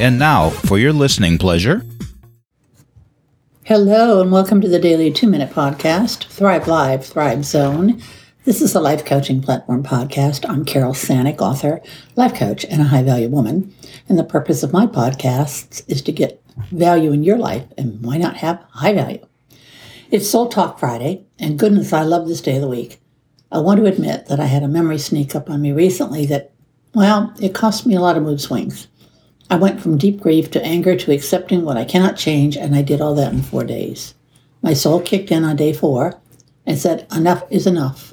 And now, for your listening pleasure. Hello, and welcome to the daily two minute podcast, Thrive Live, Thrive Zone. This is a life coaching platform podcast. I'm Carol Sanick, author, life coach, and a high value woman. And the purpose of my podcasts is to get value in your life, and why not have high value? It's Soul Talk Friday, and goodness, I love this day of the week. I want to admit that I had a memory sneak up on me recently that, well, it cost me a lot of mood swings. I went from deep grief to anger to accepting what I cannot change, and I did all that in four days. My soul kicked in on day four and said, Enough is enough.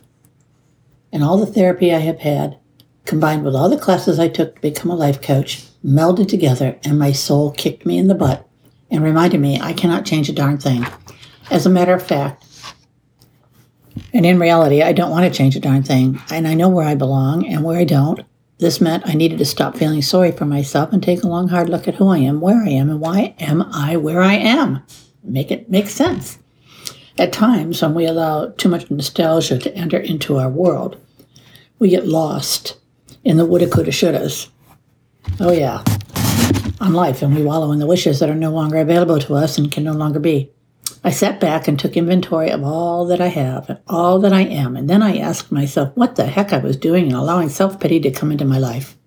And all the therapy I have had, combined with all the classes I took to become a life coach, melded together, and my soul kicked me in the butt and reminded me I cannot change a darn thing. As a matter of fact, and in reality, I don't want to change a darn thing, and I know where I belong and where I don't, this meant I needed to stop feeling sorry for myself and take a long, hard look at who I am, where I am, and why am I where I am. Make it make sense. At times, when we allow too much nostalgia to enter into our world, we get lost in the woulda, coulda, shouldas. Oh, yeah, on life, and we wallow in the wishes that are no longer available to us and can no longer be. I sat back and took inventory of all that I have and all that I am, and then I asked myself what the heck I was doing in allowing self pity to come into my life.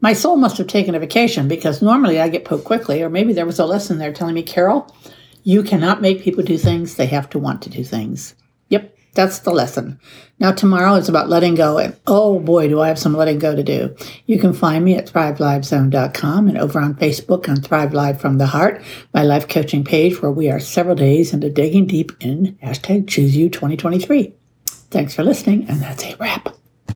My soul must have taken a vacation because normally I get poked quickly, or maybe there was a lesson there telling me, Carol, you cannot make people do things, they have to want to do things. Yep, that's the lesson. Now, tomorrow is about letting go, and oh boy, do I have some letting go to do. You can find me at thrivelivezone.com and over on Facebook on Thrive Live from the Heart, my life coaching page where we are several days into digging deep in hashtag choose you 2023. Thanks for listening, and that's a wrap.